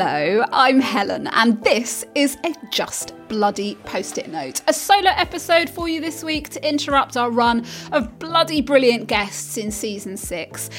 Hello, I'm Helen, and this is a Just Bloody Post it note. A solo episode for you this week to interrupt our run of bloody brilliant guests in season six.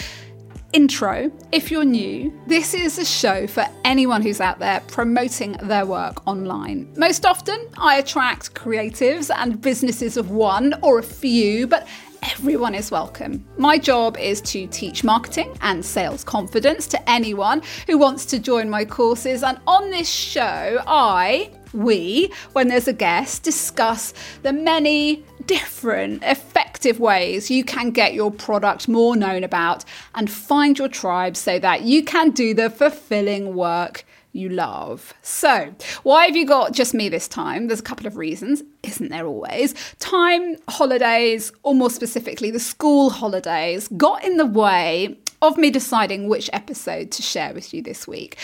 Intro If you're new, this is a show for anyone who's out there promoting their work online. Most often, I attract creatives and businesses of one or a few, but everyone is welcome. My job is to teach marketing and sales confidence to anyone who wants to join my courses. And on this show, I, we, when there's a guest, discuss the many different effective ways you can get your product more known about and find your tribe so that you can do the fulfilling work you love. So, why have you got just me this time? There's a couple of reasons, isn't there always? Time, holidays, or more specifically, the school holidays got in the way of me deciding which episode to share with you this week.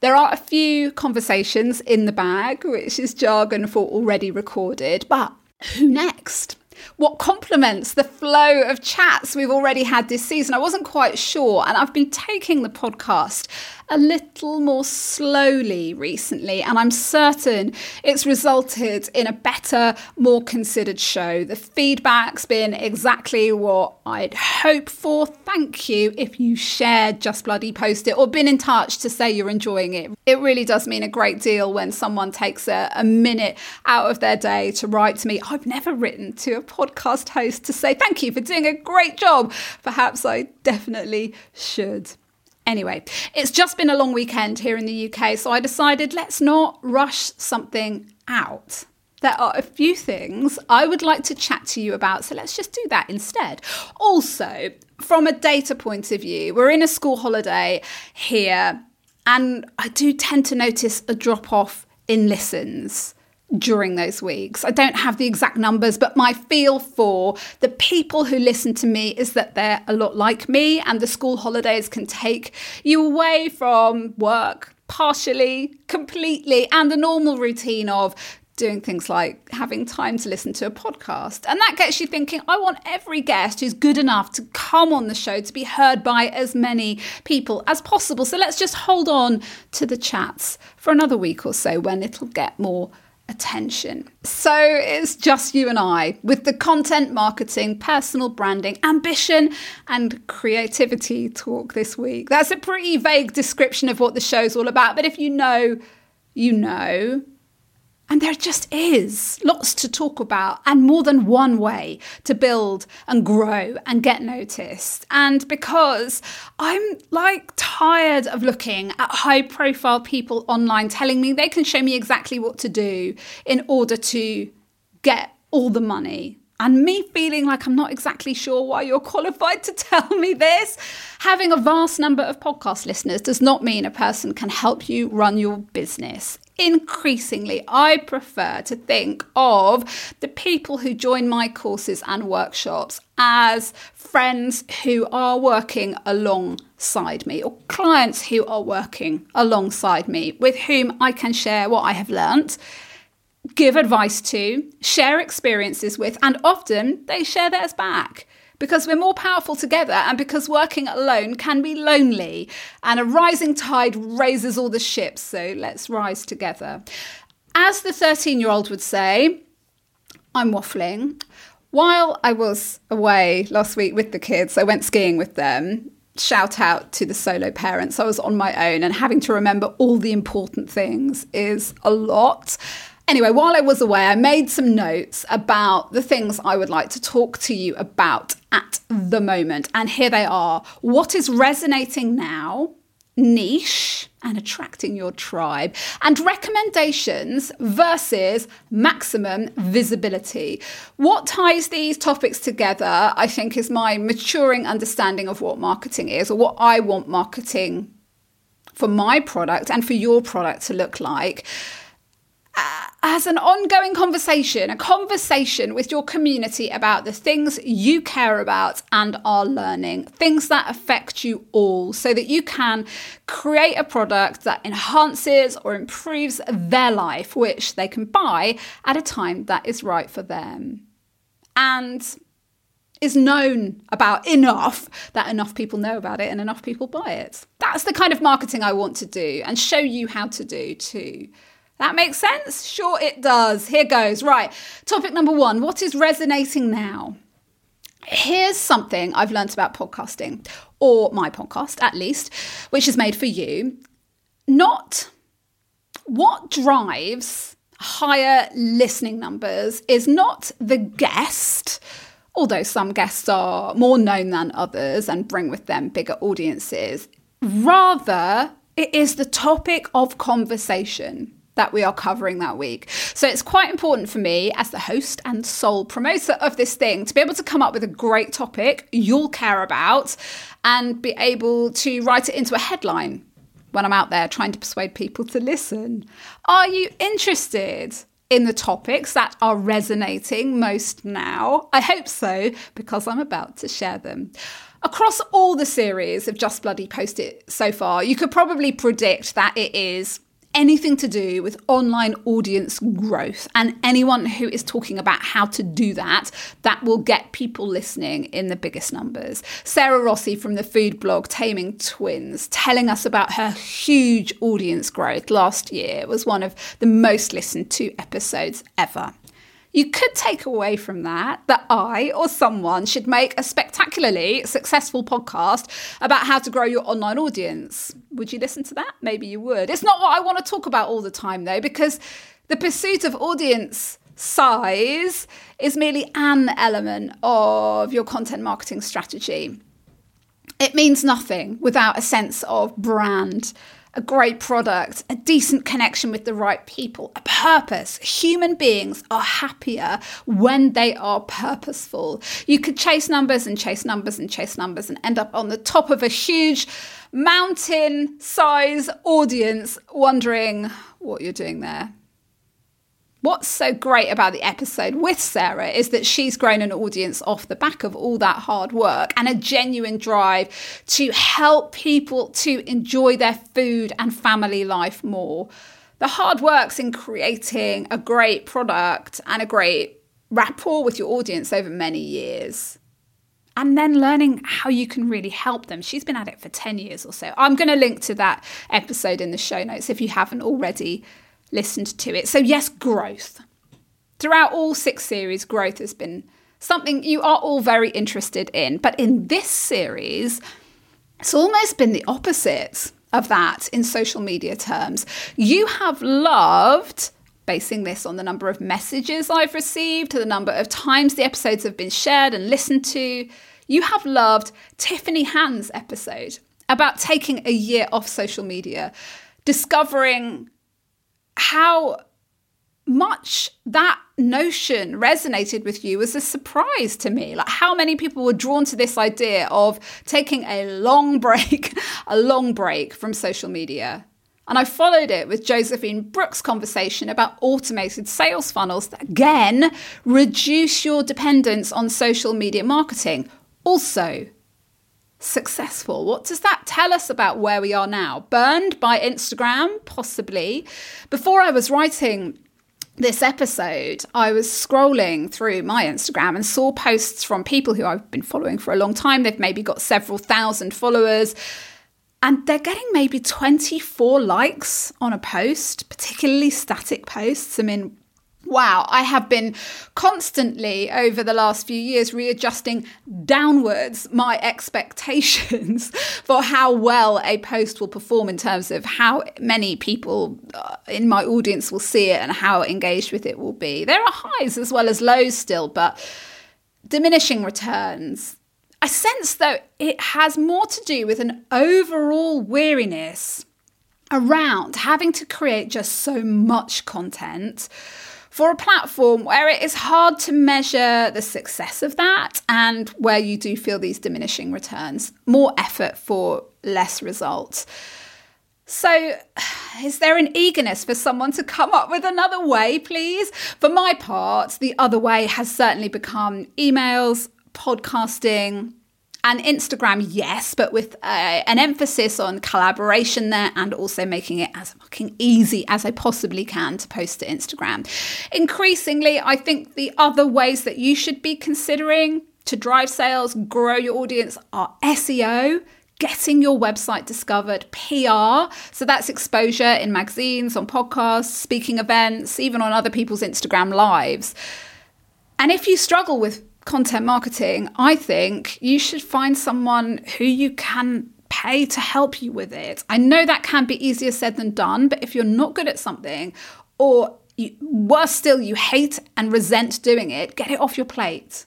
There are a few conversations in the bag, which is jargon for already recorded, but who next? what complements the flow of chats we've already had this season. I wasn't quite sure, and I've been taking the podcast a little more slowly recently, and I'm certain it's resulted in a better, more considered show. The feedback's been exactly what I'd hope for. Thank you if you shared Just Bloody Post It or been in touch to say you're enjoying it. It really does mean a great deal when someone takes a, a minute out of their day to write to me. I've never written to a podcast host to say thank you for doing a great job. Perhaps I definitely should. Anyway, it's just been a long weekend here in the UK, so I decided let's not rush something out. There are a few things I would like to chat to you about, so let's just do that instead. Also, from a data point of view, we're in a school holiday here, and I do tend to notice a drop off in listens during those weeks. I don't have the exact numbers, but my feel for the people who listen to me is that they're a lot like me, and the school holidays can take you away from work partially, completely, and the normal routine of doing things like having time to listen to a podcast. And that gets you thinking, I want every guest who's good enough to come on the show to be heard by as many people as possible. So let's just hold on to the chats for another week or so when it'll get more attention. So it's just you and I with the content marketing, personal branding, ambition, and creativity talk this week. That's a pretty vague description of what the show's all about, but if you know, you know. And there just is lots to talk about, and more than one way to build and grow and get noticed. And because I'm like tired of looking at high profile people online telling me they can show me exactly what to do in order to get all the money and me feeling like I'm not exactly sure why you're qualified to tell me this. Having a vast number of podcast listeners does not mean a person can help you run your business. Increasingly, I prefer to think of the people who join my courses and workshops as friends who are working alongside me or clients who are working alongside me with whom I can share what I have learnt give advice to, share experiences with, and often they share theirs back. Because we're more powerful together, and because working alone can be lonely, and a rising tide raises all the ships, so let's rise together. As the 13 year old would say, I'm waffling. While I was away last week with the kids, I went skiing with them. Shout out to the solo parents. I was on my own, and having to remember all the important things is a lot. Anyway, while I was away, I made some notes about the things I would like to talk to you about at the moment. And here they are. What is resonating now? Niche and attracting your tribe, and recommendations versus maximum visibility. What ties these topics together, I think, is my maturing understanding of what marketing is or what I want marketing for my product and for your product to look like as an ongoing conversation, a conversation with your community about the things you care about and are learning, things that affect you all, so that you can create a product that enhances or improves their life, which they can buy at a time that is right for them. And is known about enough that enough people know about it and enough people buy it. That's the kind of marketing I want to do and show you how to do too. That makes sense? Sure, it does. Here goes. Right. Topic number one What is resonating now? Here's something I've learned about podcasting, or my podcast at least, which is made for you. Not what drives higher listening numbers is not the guest, although some guests are more known than others and bring with them bigger audiences. Rather, it is the topic of conversation that we are covering that week. So it's quite important for me, as the host and sole promoter of this thing, to be able to come up with a great topic you'll care about and be able to write it into a headline when I'm out there trying to persuade people to listen. Are you interested? In the topics that are resonating most now? I hope so, because I'm about to share them. Across all the series of Just Bloody Post It so far, you could probably predict that it is anything to do with online audience growth. And anyone who is talking about how to do that that will get people listening in the biggest numbers. Sarah Rossi from the food blog Taming Twins telling us about her huge audience growth last year was one of the most listened to episodes ever you could take away from that that I or someone should make a spectacularly successful podcast about how to grow your online audience. Would you listen to that? Maybe you would. It's not what I want to talk about all the time, though, because the pursuit of audience size is merely an element of your content marketing strategy. It means nothing without a sense of brand a great product, a decent connection with the right people, a purpose. Human beings are happier when they are purposeful. You could chase numbers and chase numbers and chase numbers and end up on the top of a huge mountain size audience wondering what you're doing there. What's so great about the episode with Sarah is that she's grown an audience off the back of all that hard work and a genuine drive to help people to enjoy their food and family life more. The hard work's in creating a great product and a great rapport with your audience over many years. And then learning how you can really help them. She's been at it for 10 years or so. I'm going to link to that episode in the show notes if you haven't already listened to it. So, yes, growth. Throughout all six series, growth has been something you are all very interested in. But in this series, it's almost been the opposite of that in social media terms. You have loved basing this on the number of messages I've received, the number of times the episodes have been shared and listened to. You have loved Tiffany Hand's episode about taking a year off social media, discovering how much that notion resonated with you was a surprise to me. Like how many people were drawn to this idea of taking a long break, a long break from social media. And I followed it with Josephine Brooks' conversation about automated sales funnels that again reduce your dependence on social media marketing. Also, successful. What does that tell us about where we are now? Burned by Instagram, possibly. Before I was writing this episode, I was scrolling through my Instagram and saw posts from people who I've been following for a long time. They've maybe got several thousand followers. And they're getting maybe 24 likes on a post, particularly static posts. I mean, Wow, I have been constantly over the last few years readjusting downwards my expectations for how well a post will perform in terms of how many people uh, in my audience will see it and how engaged with it will be. There are highs as well as lows still, but diminishing returns. I sense though it has more to do with an overall weariness around having to create just so much content for a platform where it is hard to measure the success of that and where you do feel these diminishing returns, more effort for less results. So, is there an eagerness for someone to come up with another way, please? For my part, the other way has certainly become emails, podcasting, and Instagram, yes, but with uh, an emphasis on collaboration there and also making it as fucking easy as I possibly can to post to Instagram. Increasingly, I think the other ways that you should be considering to drive sales, grow your audience are SEO, getting your website discovered, PR. So that's exposure in magazines, on podcasts, speaking events, even on other people's Instagram lives. And if you struggle with content marketing, I think you should find someone who you can pay to help you with it. I know that can be easier said than done, but if you're not good at something, or you, worse still, you hate and resent doing it, get it off your plate.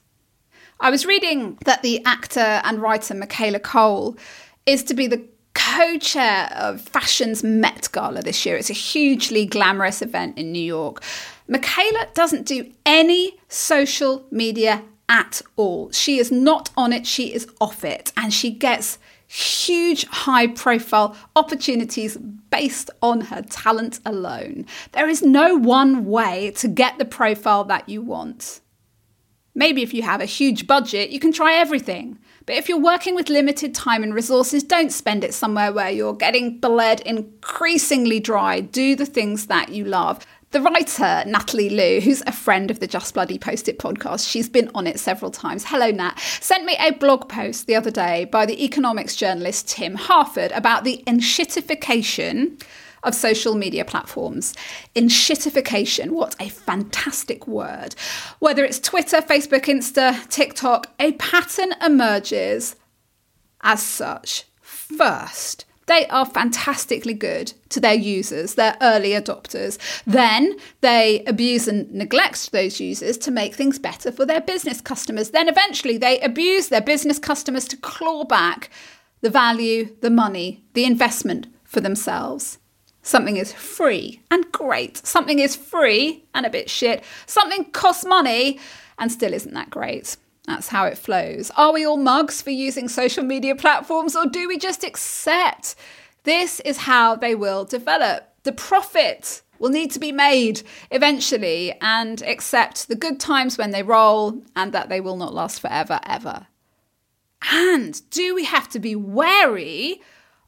I was reading that the actor and writer Michaela Coel is to be the co chair of Fashion's Met Gala this year. It's a hugely glamorous event in New York. Michaela doesn't do any social media at all. She is not on it, she is off it, and she gets huge high profile opportunities based on her talent alone. There is no one way to get the profile that you want. Maybe if you have a huge budget, you can try everything. But if you're working with limited time and resources, don't spend it somewhere where you're getting bled increasingly dry. Do the things that you love. The writer, Natalie Lue, who's a friend of the Just Bloody Post It podcast, she's been on it several times. Hello, Nat, sent me a blog post the other day by the economics journalist Tim Harford about the enshittification of social media platforms. Enshittification, what a fantastic word. Whether it's Twitter, Facebook, Insta, TikTok, a pattern emerges as such. First, they are fantastically good to their users, their early adopters. Then they abuse and neglect those users to make things better for their business customers. Then eventually they abuse their business customers to claw back the value, the money, the investment for themselves. Something is free and great. Something is free and a bit shit. Something costs money and still isn't that great. That's how it flows. Are we all mugs for using social media platforms or do we just accept this is how they will develop? The profit will need to be made eventually and accept the good times when they roll and that they will not last forever, ever. And do we have to be wary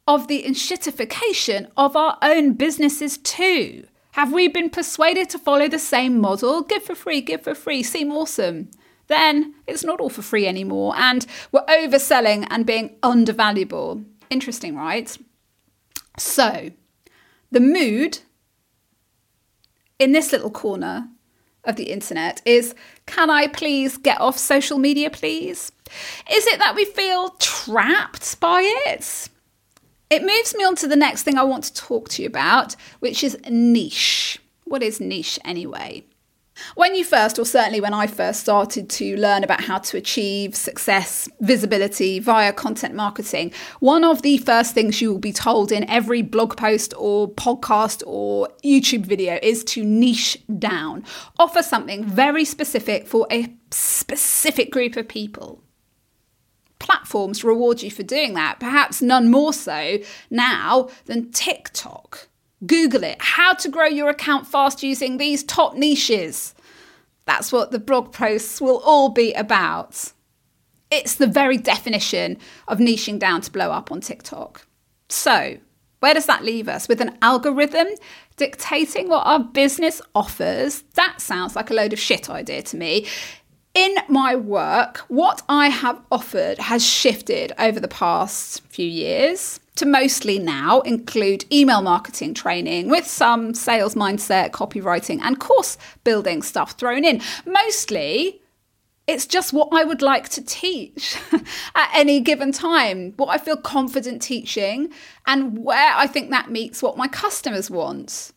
of the enshittification of our own businesses too? Have we been persuaded to follow the same model? Give for free, give for free, seem awesome then it's not all for free anymore and we're overselling and being undervaluable. Interesting, right? So, the mood in this little corner of the internet is can I please get off social media, please? Is it that we feel trapped by it? It moves me on to the next thing I want to talk to you about, which is niche. What is niche anyway? When you first, or certainly when I first started to learn about how to achieve success, visibility via content marketing, one of the first things you will be told in every blog post or podcast or YouTube video is to niche down. Offer something very specific for a specific group of people. Platforms reward you for doing that, perhaps none more so now than TikTok. Google it. How to grow your account fast using these top niches. That's what the blog posts will all be about. It's the very definition of niching down to blow up on TikTok. So, where does that leave us? With an algorithm dictating what our business offers? That sounds like a load of shit idea to me. In my work, what I have offered has shifted over the past few years to mostly now include email marketing training with some sales mindset, copywriting, and course building stuff thrown in. Mostly, it's just what I would like to teach at any given time, what I feel confident teaching, and where I think that meets what my customers want.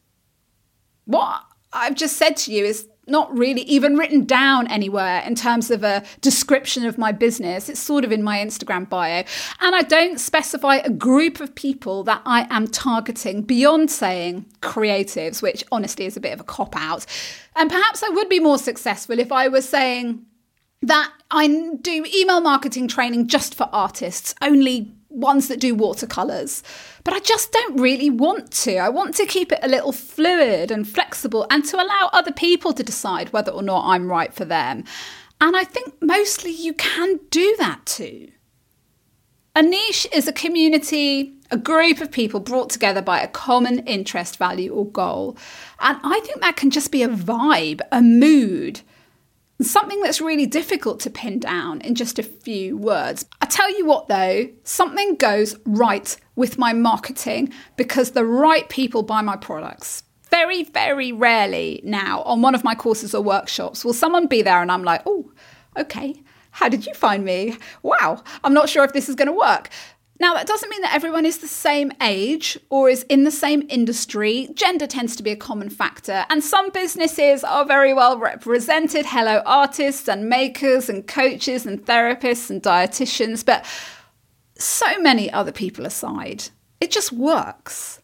What I've just said to you is not really even written down anywhere in terms of a description of my business. It's sort of in my Instagram bio. And I don't specify a group of people that I am targeting beyond saying creatives, which honestly is a bit of a cop out. And perhaps I would be more successful if I was saying that I do email marketing training just for artists, only ones that do watercolors. But I just don't really want to. I want to keep it a little fluid and flexible and to allow other people to decide whether or not I'm right for them. And I think mostly you can do that too. A niche is a community, a group of people brought together by a common interest, value, or goal. And I think that can just be a vibe, a mood, Something that's really difficult to pin down in just a few words. I tell you what, though, something goes right with my marketing because the right people buy my products. Very, very rarely now on one of my courses or workshops will someone be there and I'm like, oh, okay, how did you find me? Wow, I'm not sure if this is going to work. Now, that doesn't mean that everyone is the same age or is in the same industry. Gender tends to be a common factor, and some businesses are very well represented. Hello, artists and makers and coaches and therapists and dietitians, but so many other people aside, it just works.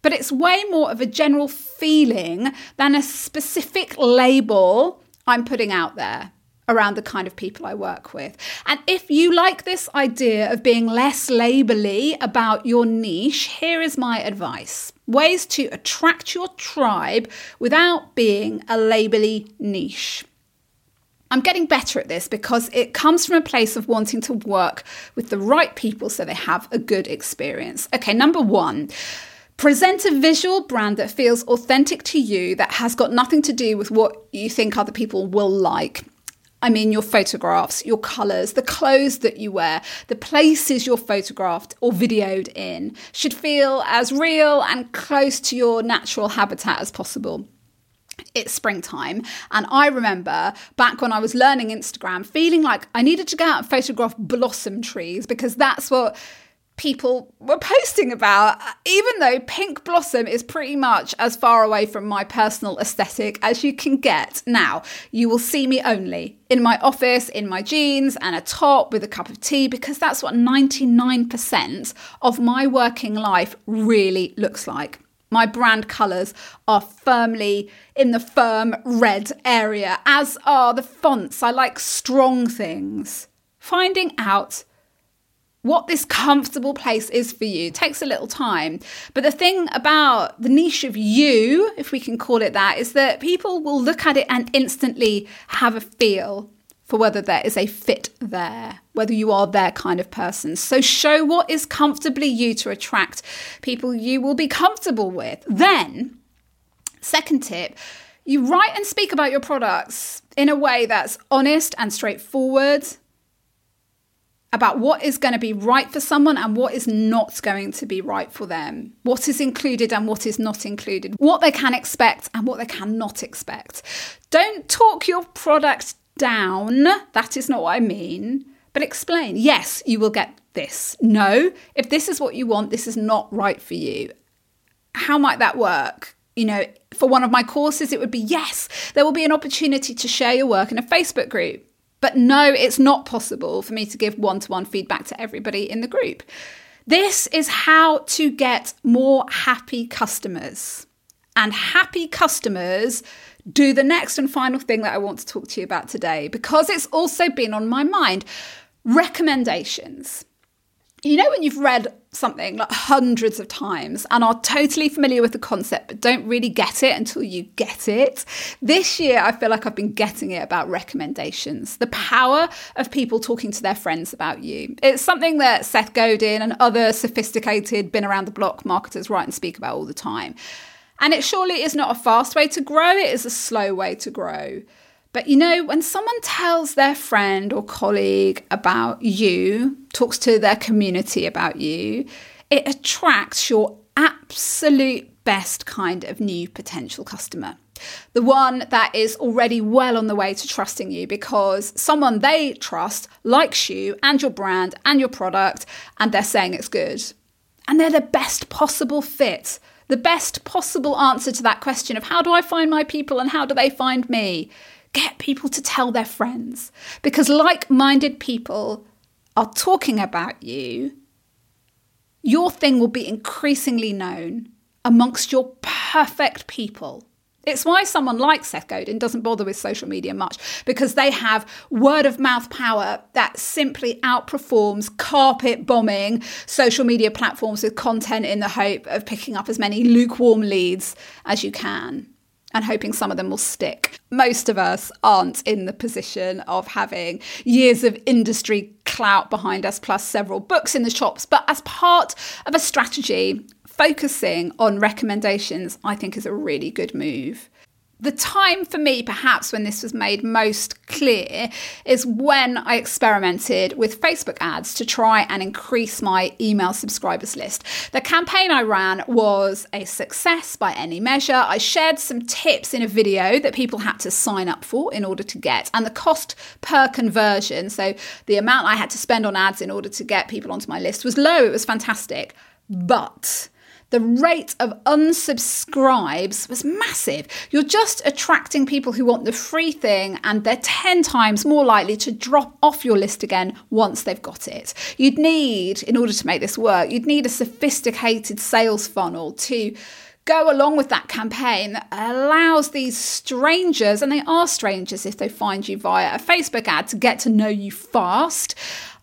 But it's way more of a general feeling than a specific label I'm putting out there around the kind of people I work with. And if you like this idea of being less labely about your niche, here is my advice ways to attract your tribe without being a labely niche. I'm getting better at this because it comes from a place of wanting to work with the right people so they have a good experience. Okay, number one. Present a visual brand that feels authentic to you, that has got nothing to do with what you think other people will like. I mean, your photographs, your colours, the clothes that you wear, the places you're photographed or videoed in should feel as real and close to your natural habitat as possible it's springtime. And I remember back when I was learning Instagram feeling like I needed to go out and photograph blossom trees because that's what people were posting about, even though Pink Blossom is pretty much as far away from my personal aesthetic as you can get. Now, you will see me only in my office, in my jeans and a top with a cup of tea, because that's what 99% of my working life really looks like. My brand colours are firmly in the firm red area, as are the fonts. I like strong things. Finding out what this comfortable place is for you takes a little time. But the thing about the niche of you, if we can call it that, is that people will look at it and instantly have a feel for whether there is a fit there, whether you are their kind of person. So show what is comfortably you to attract people you will be comfortable with. Then, second tip, you write and speak about your products in a way that's honest and straightforward about what is going to be right for someone and what is not going to be right for them, what is included and what is not included, what they can expect and what they cannot expect. Don't talk your product down, that is not what I mean, but explain. Yes, you will get this. No, if this is what you want, this is not right for you. How might that work? You know, for one of my courses, it would be yes, there will be an opportunity to share your work in a Facebook group but no, it's not possible for me to give one to one feedback to everybody in the group. This is how to get more happy customers. And happy customers do the next and final thing that I want to talk to you about today because it's also been on my mind recommendations you know when you've read something like hundreds of times and are totally familiar with the concept but don't really get it until you get it? This year i feel like i've been getting it about recommendations the power of people talking to their friends about you. It's something that Seth Godin and other sophisticated been around the block marketers write and speak about all the time. And it surely is not a fast way to grow it is a slow way to grow but you know, when someone tells their friend or colleague about you, talks to their community about you, it attracts your absolute best kind of new potential customer. The one that is already well on the way to trusting you because someone they trust likes you and your brand and your product, and they're saying it's good. And they're the best possible fit, the best possible answer to that question of how do I find my people and how do they find me? Get people to tell their friends because like minded people are talking about you. Your thing will be increasingly known amongst your perfect people. It's why someone like Seth Godin doesn't bother with social media much because they have word of mouth power that simply outperforms carpet bombing social media platforms with content in the hope of picking up as many lukewarm leads as you can and hoping some of them will stick. Most of us aren't in the position of having years of industry clout behind us, plus several books in the shops. But as part of a strategy, focusing on recommendations, I think, is a really good move. The time for me, perhaps, when this was made most clear is when I experimented with Facebook ads to try and increase my email subscribers list. The campaign I ran was a success by any measure. I shared some tips in a video that people had to sign up for in order to get, and the cost per conversion, so the amount I had to spend on ads in order to get people onto my list, was low. It was fantastic. But the rate of unsubscribes was massive. You're just attracting people who want the free thing, and they're 10 times more likely to drop off your list again once they've got it. You'd need, in order to make this work, you'd need a sophisticated sales funnel to go along with that campaign that allows these strangers, and they are strangers if they find you via a Facebook ad, to get to know you fast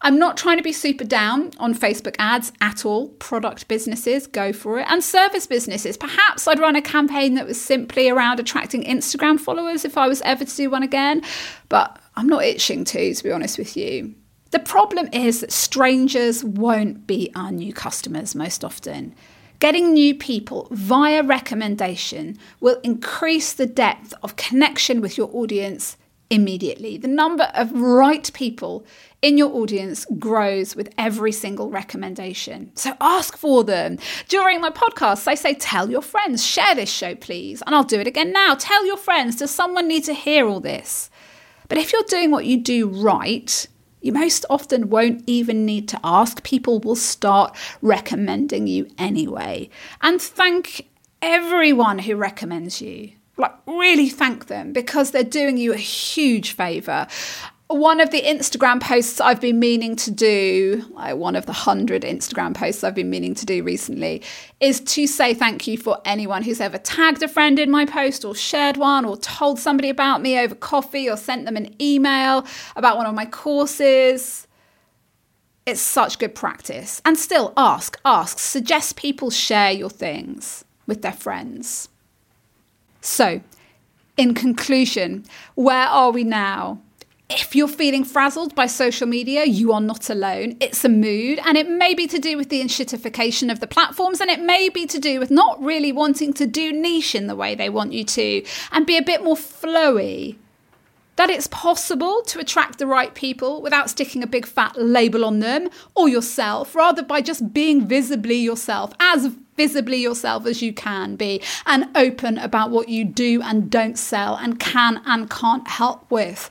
I'm not trying to be super down on Facebook ads at all. Product businesses, go for it. And service businesses, perhaps I'd run a campaign that was simply around attracting Instagram followers if I was ever to do one again. But I'm not itching to, to be honest with you. The problem is that strangers won't be our new customers most often. Getting new people via recommendation will increase the depth of connection with your audience immediately. The number of right people in your audience grows with every single recommendation. So ask for them. During my podcast, I say, tell your friends, share this show, please. And I'll do it again now. Tell your friends, does someone need to hear all this? But if you're doing what you do right, you most often won't even need to ask. People will start recommending you anyway. And thank everyone who recommends you like really thank them because they're doing you a huge favor one of the Instagram posts I've been meaning to do, like one of the hundred Instagram posts I've been meaning to do recently, is to say thank you for anyone who's ever tagged a friend in my post or shared one or told somebody about me over coffee or sent them an email about one of my courses. It's such good practice. And still ask, ask, suggest people share your things with their friends. So, in conclusion, where are we now? If you're feeling frazzled by social media, you are not alone. It's a mood, and it may be to do with the enshittification of the platforms, and it may be to do with not really wanting to do niche in the way they want you to and be a bit more flowy. That it's possible to attract the right people without sticking a big fat label on them or yourself, rather by just being visibly yourself, as visibly yourself as you can be, and open about what you do and don't sell and can and can't help with.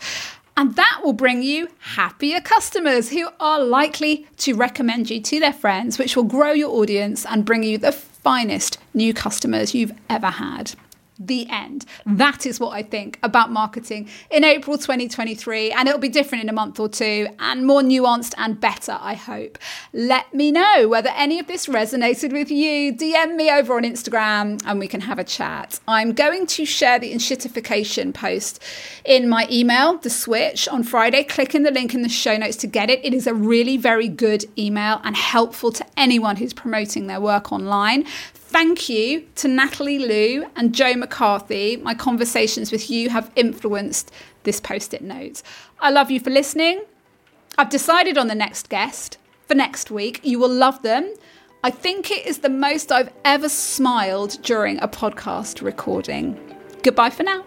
And that will bring you happier customers who are likely to recommend you to their friends, which will grow your audience and bring you the finest new customers you've ever had the end. That is what I think about marketing in April 2023. And it'll be different in a month or two and more nuanced and better, I hope. Let me know whether any of this resonated with you. DM me over on Instagram and we can have a chat. I'm going to share the enshittification post in my email, The Switch, on Friday. Click in the link in the show notes to get it. It is a really very good email and helpful to anyone who's promoting their work online. Thank you to Natalie Lue and Jo McCarthy. My conversations with you have influenced this post it note. I love you for listening. I've decided on the next guest for next week. You will love them. I think it is the most I've ever smiled during a podcast recording. Goodbye for now.